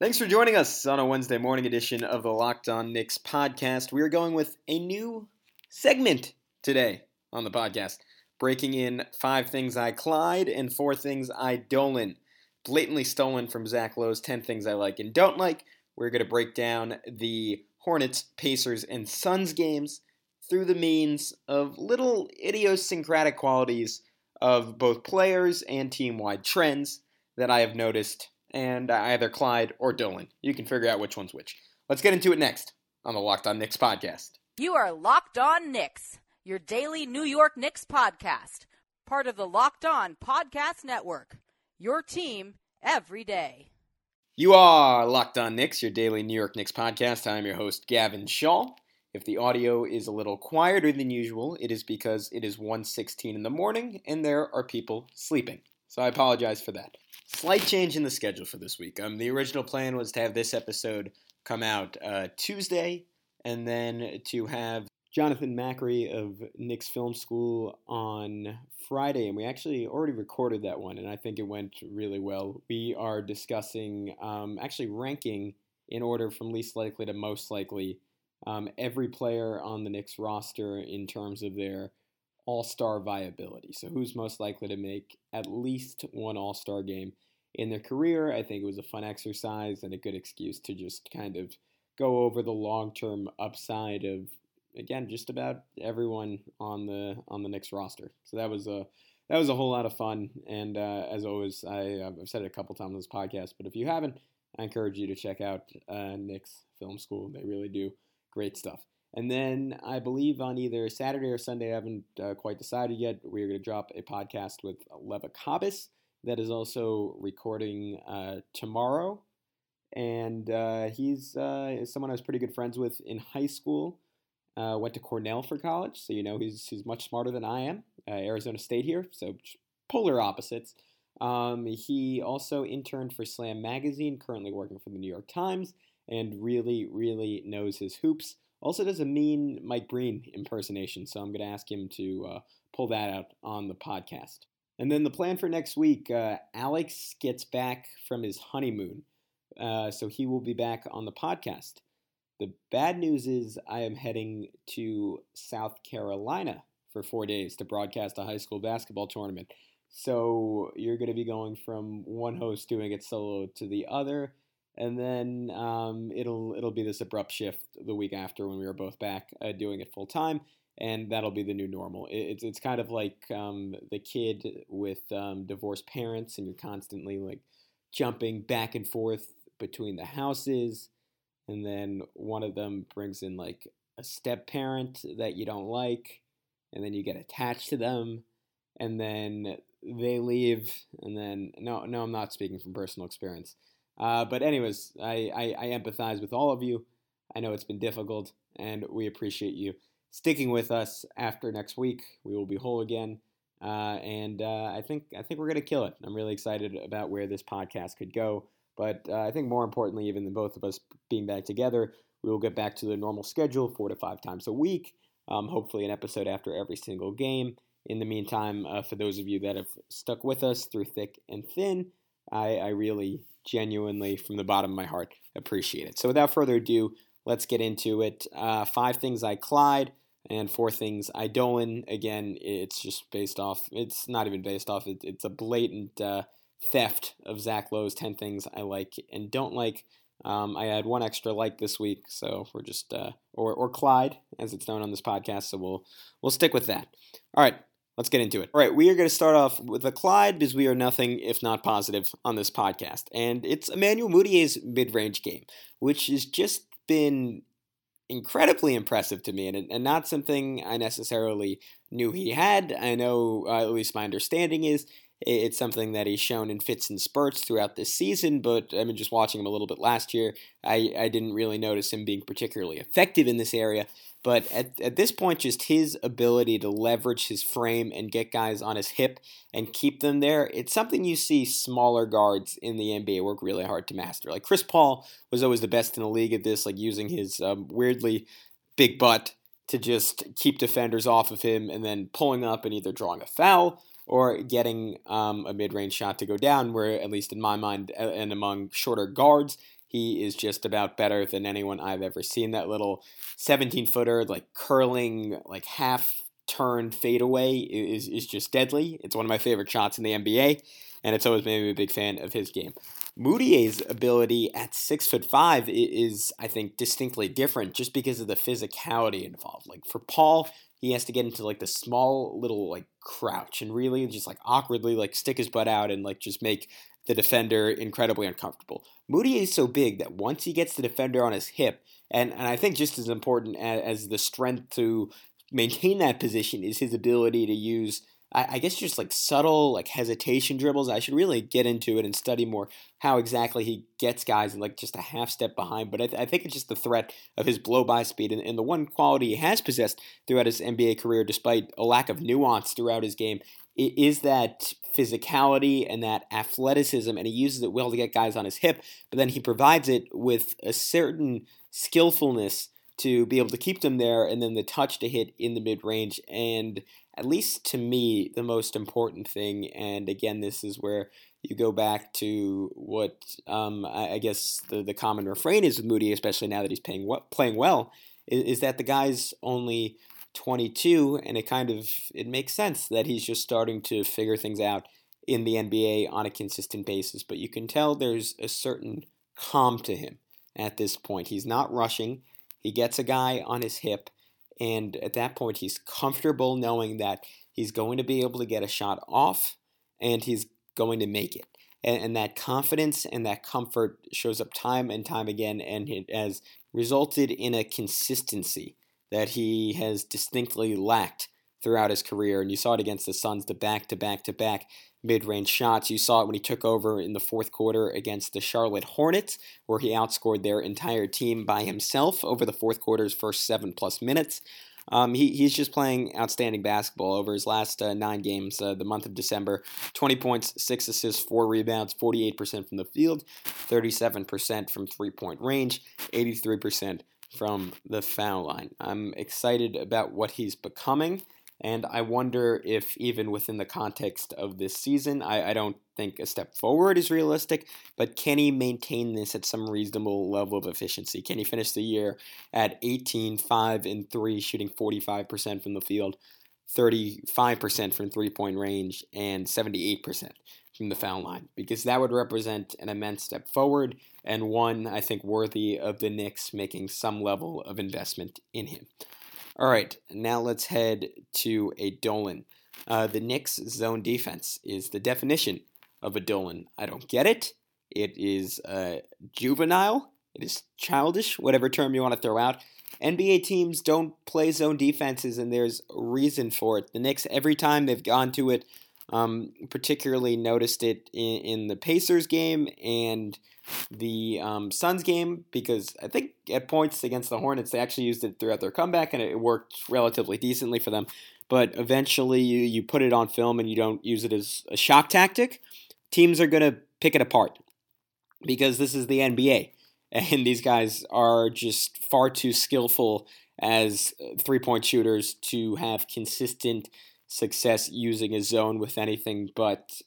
Thanks for joining us on a Wednesday morning edition of the Locked On Knicks podcast. We are going with a new segment today on the podcast, breaking in five things I Clyde and four things I Dolan. Blatantly stolen from Zach Lowe's 10 things I like and don't like. We're going to break down the Hornets, Pacers, and Suns games through the means of little idiosyncratic qualities of both players and team wide trends that I have noticed, and uh, either Clyde or Dolan. You can figure out which one's which. Let's get into it next on the Locked On Knicks podcast. You are Locked On Knicks, your daily New York Knicks podcast, part of the Locked On Podcast Network. Your team every day. You are Locked On Knicks, your daily New York Knicks podcast. I'm your host, Gavin Shaw. If the audio is a little quieter than usual, it is because it is 1:16 in the morning and there are people sleeping. So I apologize for that. Slight change in the schedule for this week. Um, the original plan was to have this episode come out uh, Tuesday, and then to have Jonathan Macri of Knicks Film School on Friday, and we actually already recorded that one, and I think it went really well. We are discussing um, actually ranking in order from least likely to most likely um, every player on the Knicks roster in terms of their all star viability. So, who's most likely to make at least one all star game in their career? I think it was a fun exercise and a good excuse to just kind of go over the long term upside of again just about everyone on the on the Knicks roster. So that was a that was a whole lot of fun. And uh, as always, I, I've said it a couple times on this podcast, but if you haven't, I encourage you to check out uh, Knicks Film School. They really do Great stuff. And then I believe on either Saturday or Sunday, I haven't uh, quite decided yet, we're going to drop a podcast with Leva Kabas that is also recording uh, tomorrow. And uh, he's uh, someone I was pretty good friends with in high school. Uh, went to Cornell for college, so you know he's, he's much smarter than I am. Uh, Arizona State here, so polar opposites. Um, he also interned for Slam Magazine, currently working for the New York Times and really, really knows his hoops. Also does a mean Mike Breen impersonation, so I'm going to ask him to uh, pull that out on the podcast. And then the plan for next week uh, Alex gets back from his honeymoon, uh, so he will be back on the podcast. The bad news is I am heading to South Carolina for four days to broadcast a high school basketball tournament. So you're going to be going from one host doing it solo to the other and then um, it'll it'll be this abrupt shift the week after when we are both back uh, doing it full time, and that'll be the new normal. It, it's it's kind of like um, the kid with um, divorced parents, and you're constantly like jumping back and forth between the houses, and then one of them brings in like a step parent that you don't like, and then you get attached to them, and then they leave, and then no no I'm not speaking from personal experience uh, but anyways, I, I, I empathize with all of you. I know it's been difficult, and we appreciate you sticking with us after next week. We will be whole again, uh, and uh, I think I think we're gonna kill it. I'm really excited about where this podcast could go. But uh, I think more importantly, even than both of us being back together, we will get back to the normal schedule, four to five times a week. Um, hopefully, an episode after every single game. In the meantime, uh, for those of you that have stuck with us through thick and thin, I, I really genuinely, from the bottom of my heart, appreciate it. So without further ado, let's get into it. Uh, five things I Clyde and four things I Dolan. Again, it's just based off, it's not even based off, it, it's a blatant uh, theft of Zach Lowe's 10 things I like and don't like. Um, I had one extra like this week, so we're just uh, or or Clyde as it's known on this podcast. So we'll we'll stick with that. All right, let's get into it. All right, we are going to start off with a Clyde because we are nothing if not positive on this podcast. And it's Emmanuel Mudiay's mid range game, which has just been incredibly impressive to me and, and not something I necessarily knew he had. I know, uh, at least my understanding is, it's something that he's shown in fits and spurts throughout this season, but I mean, just watching him a little bit last year, I, I didn't really notice him being particularly effective in this area. But at, at this point, just his ability to leverage his frame and get guys on his hip and keep them there, it's something you see smaller guards in the NBA work really hard to master. Like Chris Paul was always the best in the league at this, like using his um, weirdly big butt to just keep defenders off of him and then pulling up and either drawing a foul or getting um, a mid range shot to go down, where, at least in my mind and among shorter guards, he is just about better than anyone I've ever seen. That little 17 footer, like curling, like half turn fadeaway is, is just deadly. It's one of my favorite shots in the NBA, and it's always made me a big fan of his game. Mudiay's ability at six foot five is, I think, distinctly different just because of the physicality involved. Like for Paul, he has to get into like the small little like crouch and really just like awkwardly like stick his butt out and like just make the defender incredibly uncomfortable. Moody is so big that once he gets the defender on his hip, and, and I think just as important as, as the strength to maintain that position is his ability to use I, I guess just like subtle like hesitation dribbles. I should really get into it and study more how exactly he gets guys like just a half step behind. But I, th- I think it's just the threat of his blow by speed and, and the one quality he has possessed throughout his NBA career, despite a lack of nuance throughout his game, is that physicality and that athleticism, and he uses it well to get guys on his hip, but then he provides it with a certain skillfulness to be able to keep them there and then the touch to hit in the mid range. And at least to me, the most important thing, and again, this is where you go back to what um, I, I, guess the, the common refrain is with Moody, especially now that he's playing, playing well, is, is that the guy's only 22, and it kind of it makes sense that he's just starting to figure things out in the NBA on a consistent basis. But you can tell there's a certain calm to him at this point. He's not rushing. He gets a guy on his hip, and at that point, he's comfortable knowing that he's going to be able to get a shot off and he's going to make it. And, and that confidence and that comfort shows up time and time again, and it has resulted in a consistency that he has distinctly lacked throughout his career. And you saw it against the Suns, the back to back to back mid range shots. You saw it when he took over in the fourth quarter against the Charlotte Hornets, where he outscored their entire team by himself over the fourth quarter's first seven plus minutes. Um, he, he's just playing outstanding basketball over his last uh, nine games, uh, the month of December. 20 points, 6 assists, 4 rebounds, 48% from the field, 37% from three point range, 83% from the foul line. I'm excited about what he's becoming. And I wonder if, even within the context of this season, I, I, don't think a step forward is realistic, but can he maintain this at some reasonable level of efficiency? Can he finish the year at 18, 5, and 3, shooting 45% from the field, 35% from three point range, and 78% from the foul line? Because that would represent an immense step forward and one I think worthy of the Knicks making some level of investment in him. All right, now let's head to a Dolan. Uh, the Knicks zone defense is the definition of a Dolan. I don't get it. It is uh, juvenile. It is childish, whatever term you want to throw out. NBA teams don't play zone defenses, and there's a reason for it. The Knicks, every time they've gone to it, um, particularly noticed it in, in the Pacers game and the um, Suns game because I think at points against the Hornets they actually used it throughout their comeback and it worked relatively decently for them. But eventually you, you put it on film and you don't use it as a shock tactic, teams are going to pick it apart because this is the NBA and these guys are just far too skillful as three point shooters to have consistent success using a zone with anything but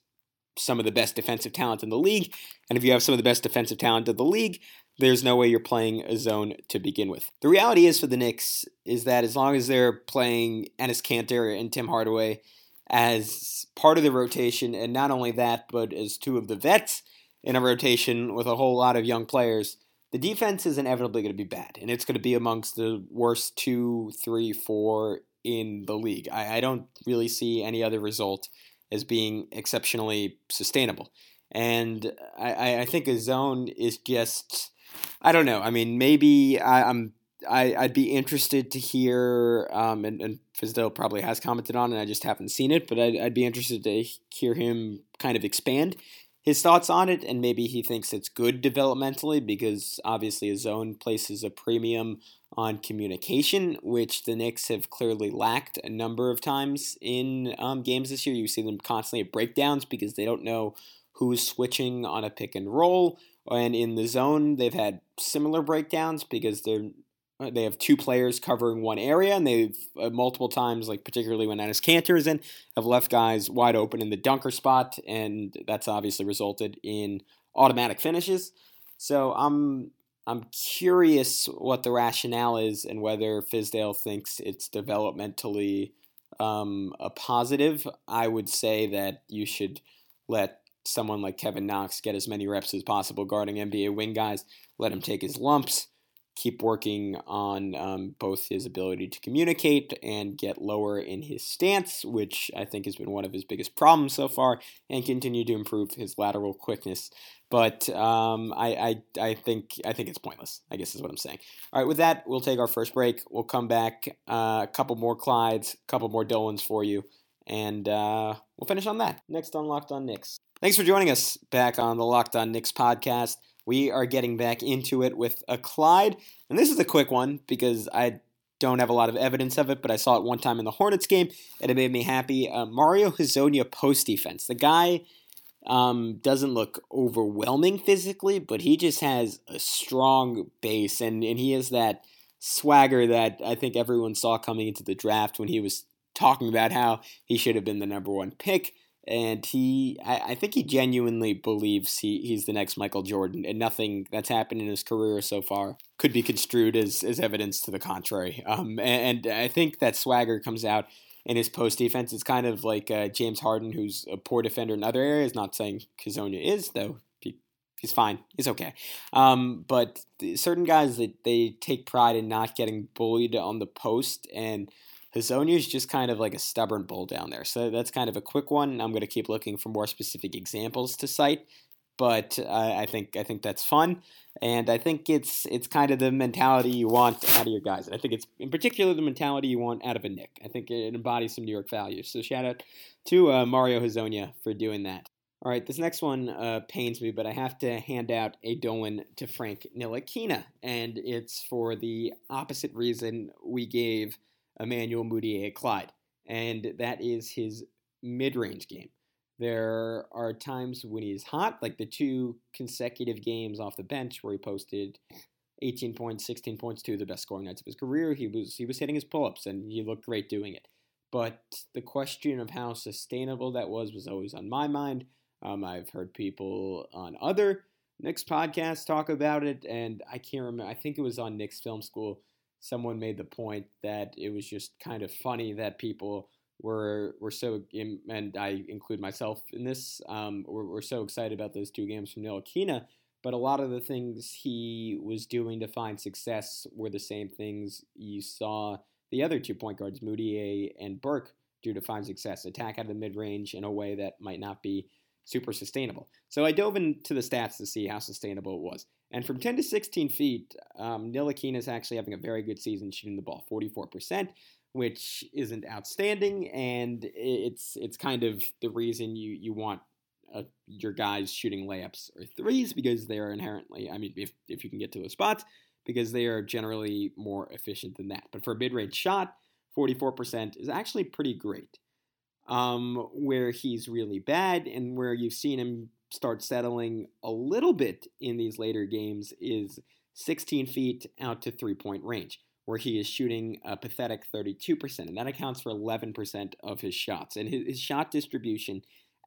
some of the best defensive talent in the league. And if you have some of the best defensive talent in the league, there's no way you're playing a zone to begin with. The reality is for the Knicks is that as long as they're playing Enes Kanter and Tim Hardaway as part of the rotation, and not only that, but as two of the vets in a rotation with a whole lot of young players, the defense is inevitably going to be bad, and it's going to be amongst the worst two, three, four in the league. I, I don't really see any other result as being exceptionally sustainable. And I, I think a zone is just I don't know. I mean, maybe I, am I, I'd be interested to hear, um, and, and Fizdale probably has commented on it, and I just haven't seen it, but I'd, I'd be interested to hear him kind of expand his thoughts on it, and maybe he thinks it's good developmentally because obviously a zone places a premium on communication, which the Knicks have clearly lacked a number of times in um, games this year. You see them constantly at breakdowns because they don't know who's switching on a pick and roll. And in the zone, they've had similar breakdowns because they're uh, they have two players covering one area, and they've uh, multiple times, like particularly when Enes Kanter is in, have left guys wide open in the dunker spot, and that's obviously resulted in automatic finishes. So I'm I'm curious what the rationale is and whether Fizdale thinks it's developmentally um, a positive. I would say that you should let someone like Kevin Knox get as many reps as possible guarding NBA wing guys. Let him take his lumps keep working on um, both his ability to communicate and get lower in his stance, which I think has been one of his biggest problems so far, and continue to improve his lateral quickness. But um, I, I, I think I think it's pointless. I guess is what I'm saying. All right, with that, we'll take our first break. We'll come back, uh, a couple more Clydes, a couple more Dolans for you, and uh, we'll finish on that. Next on Locked On Knicks. Thanks for joining us back on the Locked On Knicks podcast we are getting back into it with a Clyde. And this is a quick one because I don't have a lot of evidence of it, but I saw it one time in the Hornets game and it made me happy. Uh, Mario Hezonja post defense. The guy um, doesn't look overwhelming physically, but he just has a strong base and, and he has that swagger that I think everyone saw coming into the draft when he was talking about how he should have been the number one pick and he I, I, think he genuinely believes he, he's the next Michael Jordan, and nothing that's happened in his career so far could be construed as, as evidence to the contrary. Um, and, and I think that swagger comes out in his post defense. It's kind of like uh, James Harden, who's a poor defender in other areas. Not saying Hezonja is, though. He, he's fine. He's okay. Um, but certain guys that they take pride in not getting bullied on the post and – Hezonja is just kind of like a stubborn bull down there. So that's kind of a quick one. I'm going to keep looking for more specific examples to cite, but uh, I think I think that's fun, and I think it's it's kind of the mentality you want out of your guys. And I think it's in particular the mentality you want out of a Knick. I think it embodies some New York values. So shout out to uh, Mario Hezonja for doing that. All right, this next one uh, pains me, but I have to hand out a Dolan to Frank Ntilikina, and it's for the opposite reason we gave – Emmanuel at Clyde, and that is his mid range game. There are times when he's hot, like the two consecutive games off the bench where he posted 18 points, 16 points, two of the best scoring nights of his career. He was he was hitting his pull ups and he looked great doing it. But the question of how sustainable that was was always on my mind. Um, I've heard people on other Knicks podcasts talk about it, and I can't remember. I think it was on Knicks Film School someone made the point that it was just kind of funny that people were were so and I include myself in this um, we're, we're so excited about those two games from Ntilikina, but a lot of the things he was doing to find success were the same things you saw the other two point guards Mudiay and Burke do to find success attack out of the mid range in a way that might not be super sustainable. So I dove into the stats to see how sustainable it was. And from 10 to 16 feet, um, Ntilikina is actually having a very good season shooting the ball, 44%, which isn't outstanding, and it's it's kind of the reason you you want uh, your guys shooting layups or threes because they are inherently, I mean, if if you can get to those spots, because they are generally more efficient than that. But for a mid-range shot, 44% is actually pretty great. Um, where he's really bad and where you've seen him start settling a little bit in these later games is 16 feet out to three point range, where he is shooting a pathetic 32%, and that accounts for 11% of his shots. And his, his shot distribution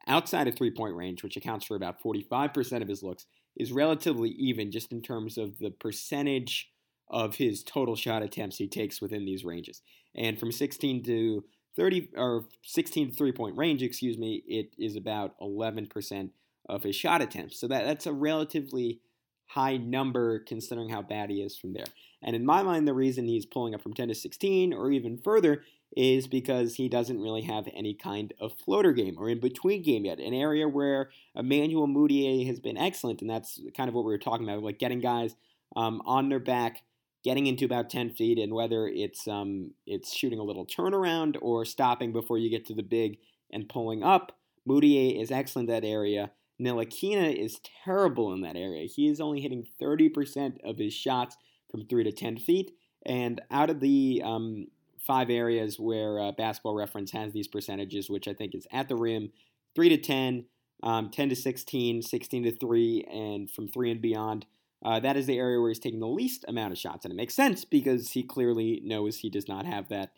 outside of three point range, which accounts for about 45% of his looks, is relatively even just in terms of the percentage of his total shot attempts he takes within these ranges. And from 16 to 30 or 16 to three point range, excuse me, it is about 11% of his shot attempts. So that, that's a relatively high number considering how bad he is from there. And in my mind, the reason he's pulling up from 10 to 16 or even further is because he doesn't really have any kind of floater game or in between game yet. An area where Emmanuel Mudiay has been excellent, and that's kind of what we were talking about, like getting guys um, on their back, getting into about 10 feet, and whether it's um, it's shooting a little turnaround or stopping before you get to the big and pulling up. Mudiay is excellent that area. Ntilikina is terrible in that area. He is only hitting 30% of his shots from 3 to 10 feet. And out of the um, five areas where uh, Basketball Reference has these percentages, which I think is at the rim, 3 to 10, um, 10 to 16, 16 to 3, and from 3 and beyond, uh, that is the area where he's taking the least amount of shots. And it makes sense because he clearly knows he does not have that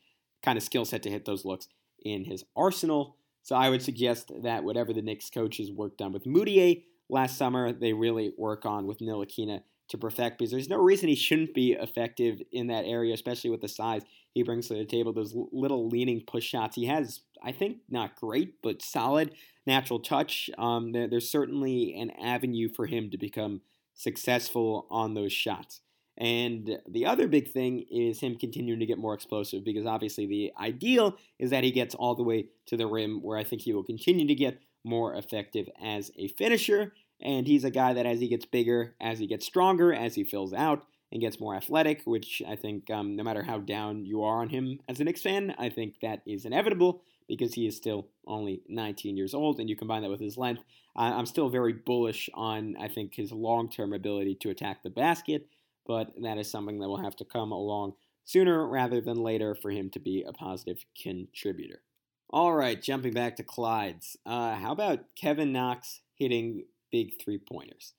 kind of skill set to hit those looks in his arsenal. So I would suggest that whatever the Knicks coaches worked on with Mudiay, last summer they really work on with Ntilikina to perfect because there's no reason he shouldn't be effective in that area, especially with the size he brings to the table. Those little leaning push shots he has, I think, not great, but solid natural touch. Um, there, there's certainly an avenue for him to become successful on those shots. And the other big thing is him continuing to get more explosive because obviously the ideal is that he gets all the way to the rim, where I think he will continue to get more effective as a finisher. And he's a guy that as he gets bigger, as he gets stronger, as he fills out and gets more athletic, which I think um, no matter how down you are on him as a Knicks fan, I think that is inevitable because he is still only 19 years old. And you combine that with his length, I'm still very bullish on, I think, his long term ability to attack the basket. But that is something that will have to come along sooner rather than later for him to be a positive contributor. All right, jumping back to Clyde's. Uh, how about Kevin Knox hitting big three pointers?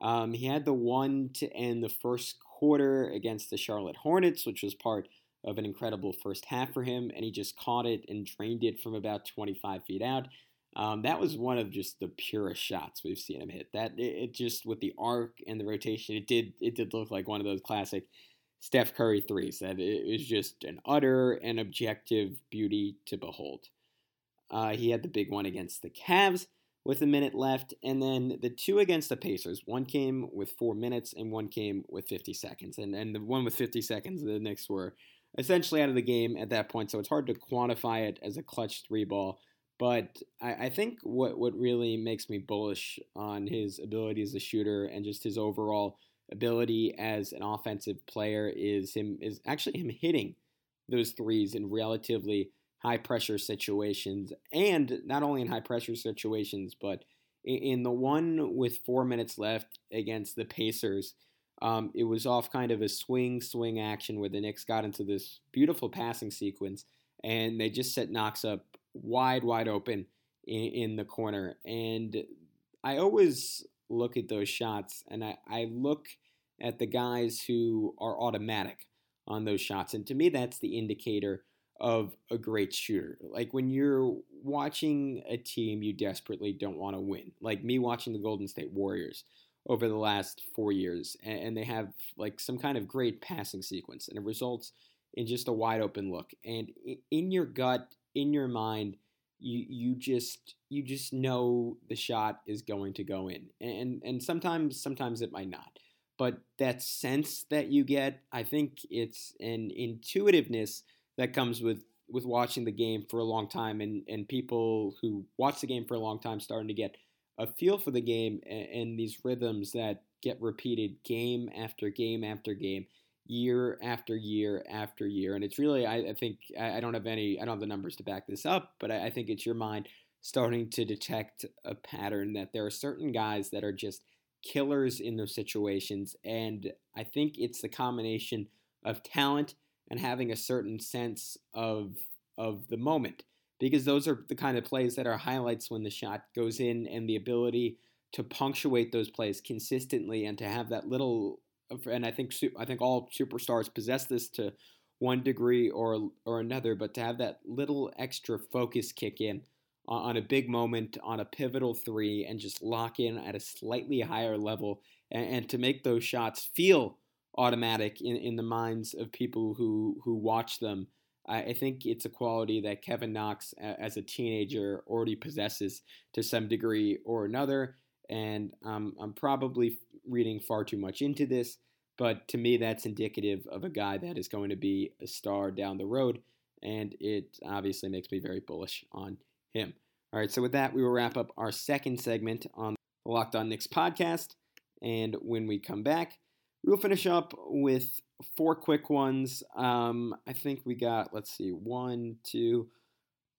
Um, he had the one to end the first quarter against the Charlotte Hornets, which was part of an incredible first half for him, and he just caught it and drained it from about 25 feet out. Um, that was one of just the purest shots we've seen him hit. That it, it, just with the arc and the rotation, it did it did look like one of those classic Steph Curry threes. That it was just an utter and objective beauty to behold. Uh, he had the big one against the Cavs with a minute left, and then the two against the Pacers. One came with four minutes, and one came with 50 seconds. And and the one with 50 seconds, the Knicks were essentially out of the game at that point, so it's hard to quantify it as a clutch three ball. But I, I think what, what really makes me bullish on his ability as a shooter and just his overall ability as an offensive player is him is actually him hitting those threes in relatively high pressure situations and not only in high pressure situations but in the one with four minutes left against the Pacers, um, it was off kind of a swing swing action where the Knicks got into this beautiful passing sequence and they just set Knox up wide, wide open in, in the corner. And I always look at those shots and I, I look at the guys who are automatic on those shots. And to me, that's the indicator of a great shooter. Like when you're watching a team you desperately don't want to win, like me watching the Golden State Warriors over the last four years, and they have like some kind of great passing sequence, and it results in just a wide open look. And in your gut, in your mind, you you just you just know the shot is going to go in, and and sometimes sometimes it might not. But that sense that you get, I think it's an intuitiveness that comes with with watching the game for a long time, and and people who watch the game for a long time starting to get a feel for the game and, and these rhythms that get repeated game after game after game year after year after year. And it's really, I, I think, I, I, don't have any, I don't have the numbers to back this up, but I, I think it's your mind starting to detect a pattern that there are certain guys that are just killers in those situations. And I think it's the combination of talent and having a certain sense of of the moment because those are the kind of plays that are highlights when the shot goes in and the ability to punctuate those plays consistently and to have that little and I think I think all superstars possess this to one degree or or another, but to have that little extra focus kick in on a big moment, on a pivotal three, and just lock in at a slightly higher level, and, and to make those shots feel automatic in, in the minds of people who who watch them. I, I think it's a quality that Kevin Knox, as a teenager, already possesses to some degree or another. And um, I'm probably reading far too much into this, but to me, that's indicative of a guy that is going to be a star down the road, and it obviously makes me very bullish on him. All right, so with that, we will wrap up our second segment on the Locked On Knicks podcast, and when we come back, we will finish up with four quick ones. Um, I think we got let's see, one, two,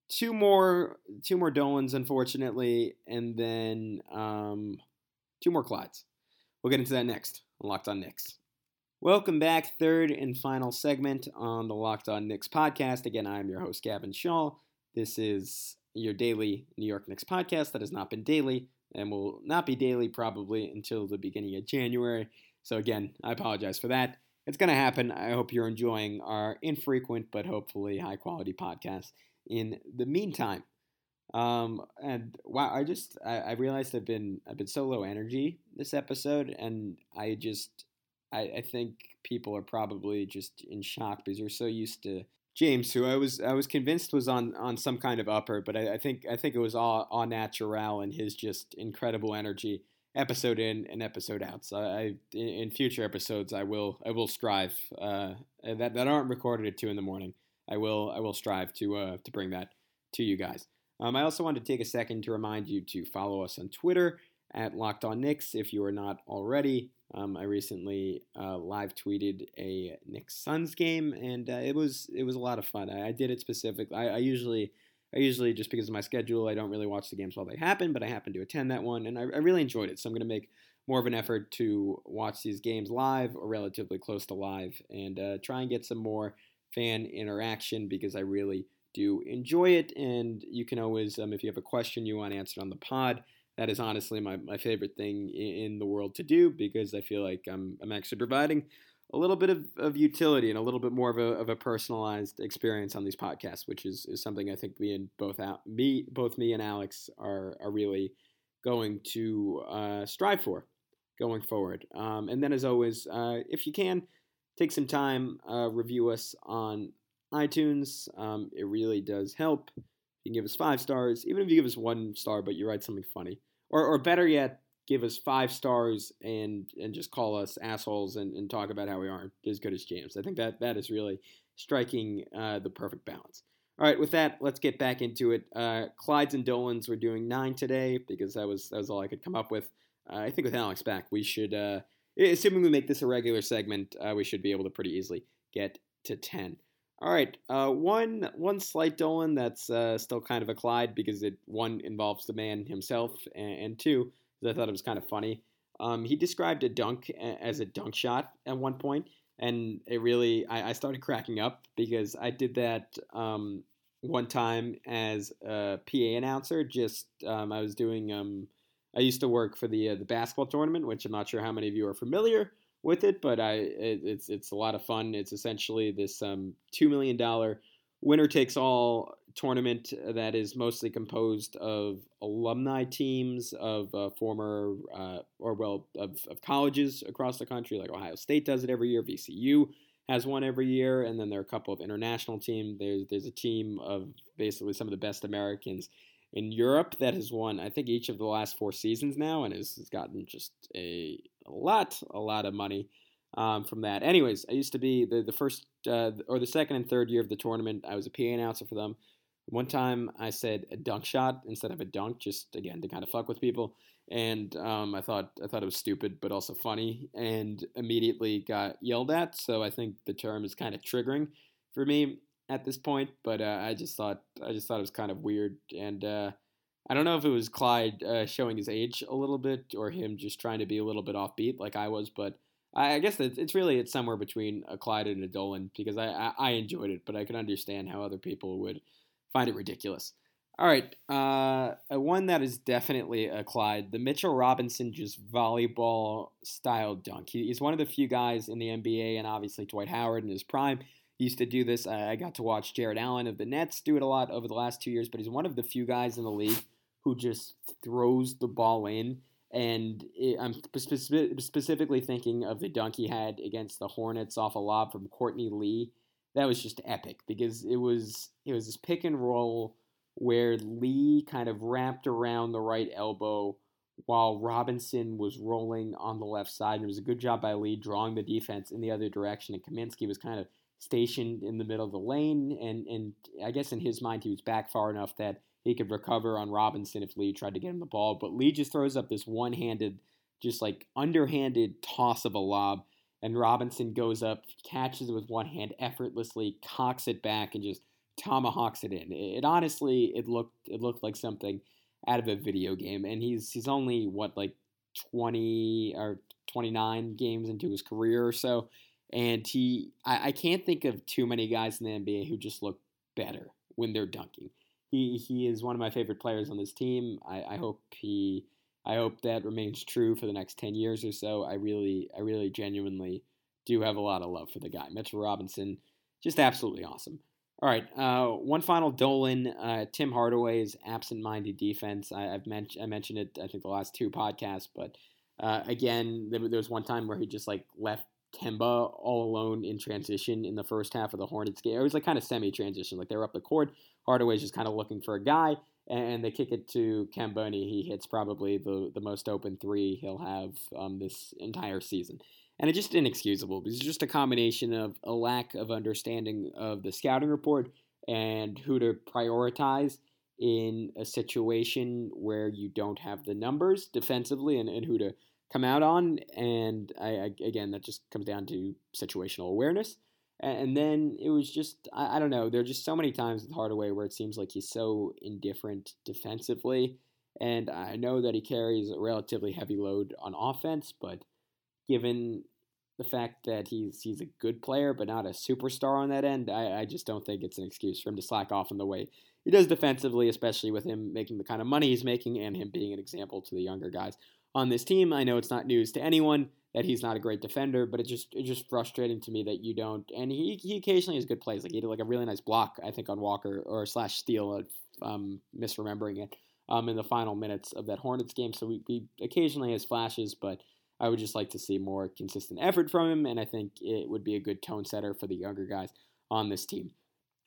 two more, two more Dolans, unfortunately, and then um, two more Clydes. We'll get into that next Locked On Knicks. Welcome back, third and final segment on the Locked On Knicks podcast. Again, I'm your host, Gavin Shaw. This is your daily New York Knicks podcast that has not been daily and will not be daily probably until the beginning of January. So, again, I apologize for that. It's going to happen. I hope you're enjoying our infrequent but hopefully high quality podcast in the meantime. Um, and wow, I just I, I realized I've been I've been so low energy this episode, and I just I, I think people are probably just in shock because they're so used to James, who I was I was convinced was on on some kind of upper, but I, I think I think it was all all natural and his just incredible energy, episode in and episode out. So I in, in future episodes I will I will strive uh, that that aren't recorded at two in the morning. I will I will strive to uh, to bring that to you guys. Um, I also wanted to take a second to remind you to follow us on Twitter at Locked On Knicks if you are not already. Um, I recently uh, live tweeted a Knicks Suns game, and uh, it was it was a lot of fun. I, I did it specifically. I, I, usually I usually just because of my schedule, I don't really watch the games while they happen, but I happened to attend that one, and I, I really enjoyed it. So I'm going to make more of an effort to watch these games live or relatively close to live, and uh, try and get some more fan interaction because I really do enjoy it. And you can always, um, if you have a question you want answered on the pod that is honestly my, my favorite thing in the world to do because I feel like I'm, I'm actually providing a little bit of, of utility and a little bit more of a, of a personalized experience on these podcasts, which is, is something I think me and both out, me both me and Alex are, are really going to uh, strive for going forward. Um, and then, as always, uh, if you can, take some time, uh, review us on iTunes. Um, it really does help. You can give us five stars, even if you give us one star, but you write something funny, or or better yet, give us five stars and and just call us assholes and, and talk about how we aren't as good as James. I think that that is really striking uh, the perfect balance. All right, with that, let's get back into it. Uh, Clydes and Dolans were doing nine today because that was that was all I could come up with. Uh, I think with Alex back, we should, uh, assuming we make this a regular segment, uh, we should be able to pretty easily get to ten. All right, uh, one one slight Dolan that's uh, still kind of a Clyde because it one involves the man himself, and, and two, I thought it was kind of funny. Um, he described a dunk as a dunk shot at one point, and it really I, I started cracking up because I did that um, one time as a PA announcer. Just um, I was doing um, I used to work for the uh, the basketball tournament, which I'm not sure how many of you are familiar with it, but I it, it's it's a lot of fun. It's essentially this um, two million dollar winner takes all tournament that is mostly composed of alumni teams of uh, former uh, or well of, of colleges across the country. Like Ohio State does it every year, VCU has one every year, and then there are a couple of international teams. There's there's a team of basically some of the best Americans in Europe that has won, I think, each of the last four seasons now, and has, has gotten just a, a, lot, a lot of money um, from that. Anyways, I used to be the, the first uh, or the second and third year of the tournament. I was a PA announcer for them. One time I said a dunk shot instead of a dunk, just again to kind of fuck with people, and um, I thought I thought it was stupid but also funny, and immediately got yelled at. So I think the term is kind of triggering for me at this point, but uh, I just thought I just thought it was kind of weird, and uh, I don't know if it was Clyde uh, showing his age a little bit or him just trying to be a little bit offbeat like I was, but I, I guess it's, it's really it's somewhere between a Clyde and a Dolan because I, I, I enjoyed it, but I can understand how other people would find it ridiculous. All right, uh, one that is definitely a Clyde, the Mitchell Robinson just volleyball style dunk. He, he's one of the few guys in the NBA, and obviously Dwight Howard in his prime used to do this. I got to watch Jarrett Allen of the Nets do it a lot over the last two years, but he's one of the few guys in the league who just throws the ball in. And it, I'm spe- specifically thinking of the dunk he had against the Hornets off a lob from Courtney Lee. That was just epic because it was it was this pick and roll where Lee kind of wrapped around the right elbow while Robinson was rolling on the left side. And it was a good job by Lee drawing the defense in the other direction. And Kaminsky was kind of stationed in the middle of the lane, and and I guess in his mind he was back far enough that he could recover on Robinson if Lee tried to get him the ball. But Lee just throws up this one-handed, just like underhanded toss of a lob, and Robinson goes up, catches it with one hand effortlessly, cocks it back, and just tomahawks it in. It, it honestly it looked it looked like something out of a video game, and he's he's only what like twenty or twenty nine games into his career or so and he, I, I can't think of too many guys in the NBA who just look better when they're dunking. He, he is one of my favorite players on this team. I, I hope he, I hope that remains true for the next 10 years or so. I really, I really genuinely do have a lot of love for the guy. Mitchell Robinson, just absolutely awesome. All right, uh, one final Dolan. Uh, Tim Hardaway's absent-minded defense. I, have mentioned I mentioned it. I think the last two podcasts, but uh, again, there, was one time where he just like left Kemba all alone in transition in the first half of the Hornets game. It was like kind of semi-transition, like they were up the court. Hardaway's just kind of looking for a guy, and they kick it to Kemba, and he, he hits probably the the most open three he'll have um, this entire season and it's just inexcusable. It's just a combination of a lack of understanding of the scouting report and who to prioritize in a situation where you don't have the numbers defensively and, and who to come out on. And I, I, again, that just comes down to situational awareness. And then it was just, I, I don't know, there are just so many times with Hardaway where it seems like he's so indifferent defensively. And I know that he carries a relatively heavy load on offense, but given the fact that he's he's a good player but not a superstar on that end, I, I just don't think it's an excuse for him to slack off in the way he does defensively, especially with him making the kind of money he's making and him being an example to the younger guys on this team. I know it's not news to anyone that he's not a great defender, but it's just it's just frustrating to me that you don't. And he, he occasionally has good plays, like he did like a really nice block, I think, on Walker or slash steal, um, misremembering it, um, in the final minutes of that Hornets game. So we, he occasionally has flashes, but I would just like to see more consistent effort from him, and I think it would be a good tone setter for the younger guys on this team.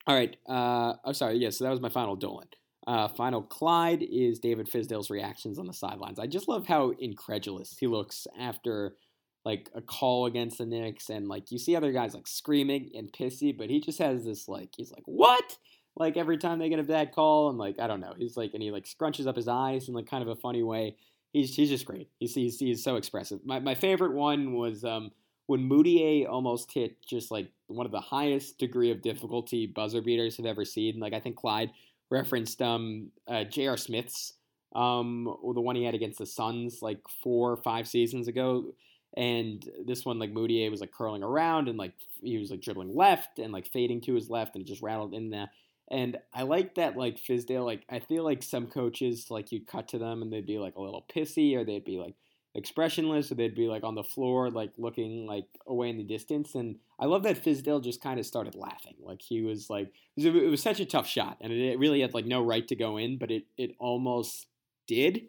All right. Uh, oh, sorry. Yeah, so that was my final Dolan. Uh, final Clyde is David Fizdale's reactions on the sidelines. I just love how incredulous he looks after like a call against the Knicks, and like you see other guys like screaming and pissy, but he just has this like he's like what? Like every time they get a bad call, and like I don't know, he's like and he like scrunches up his eyes in like kind of a funny way he's he's just great. He's he's, he's so expressive. My my favorite one was um, when Mudiay almost hit just like one of the highest degree of difficulty buzzer beaters have ever seen. Like I think Clyde referenced um, uh, J.R. Smith's um, the one he had against the Suns like four or five seasons ago. And this one, like Mudiay was like curling around and like he was like dribbling left and like fading to his left and it just rattled in there. And I like that, like Fizdale. Like I feel like some coaches, like you'd cut to them and they'd be like a little pissy, or they'd be like expressionless, or they'd be like on the floor, like looking like away in the distance. And I love that Fizdale just kind of started laughing. Like he was like, it was, it was such a tough shot, and it, really had like no right to go in, but it it almost did.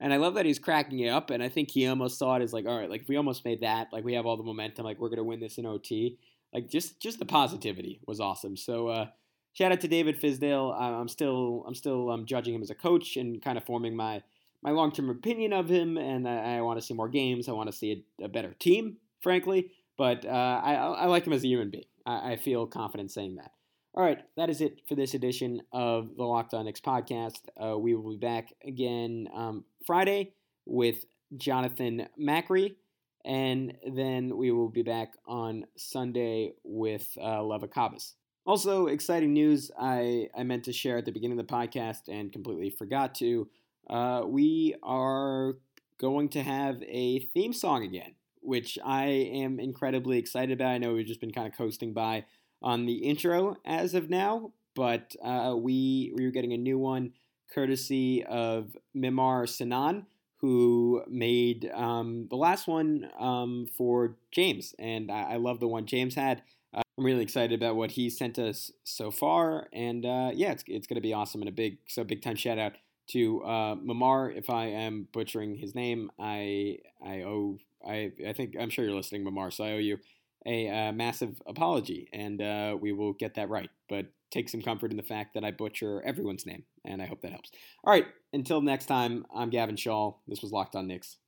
And I love that he's cracking it up. And I think he almost saw it as like, all right, like if we almost made that, like we have all the momentum, like we're gonna win this in OT. Like just just the positivity was awesome. So. uh shout out to David Fizdale. I'm still I'm still um, judging him as a coach and kind of forming my my long term opinion of him. And I, I want to see more games. I want to see a, a better team, frankly. But uh, I, I like him as a human being. I, I, feel confident saying that. All right, that is it for this edition of the Locked On Knicks podcast. Uh, we will be back again um, Friday with Jonathan Macri. And then we will be back on Sunday with uh, Leva Cabas. Also, exciting news I, I meant to share at the beginning of the podcast and completely forgot to. Uh, we are going to have a theme song again, which I am incredibly excited about. I know we've just been kind of coasting by on the intro as of now, but uh, we, we are getting a new one courtesy of Mimar Sinan, who made um, the last one um, for James. And I, I love the one James had. I'm really excited about what he sent us so far, and uh, yeah, it's, it's going to be awesome. And a big so big time shout out to uh, Mamar. If I am butchering his name, I I owe I I think I'm sure you're listening, Mamar. So I owe you a uh, massive apology, and uh, we will get that right. But take some comfort in the fact that I butcher everyone's name, and I hope that helps. All right, until next time, I'm Gavin Shaw. This was Locked On Knicks.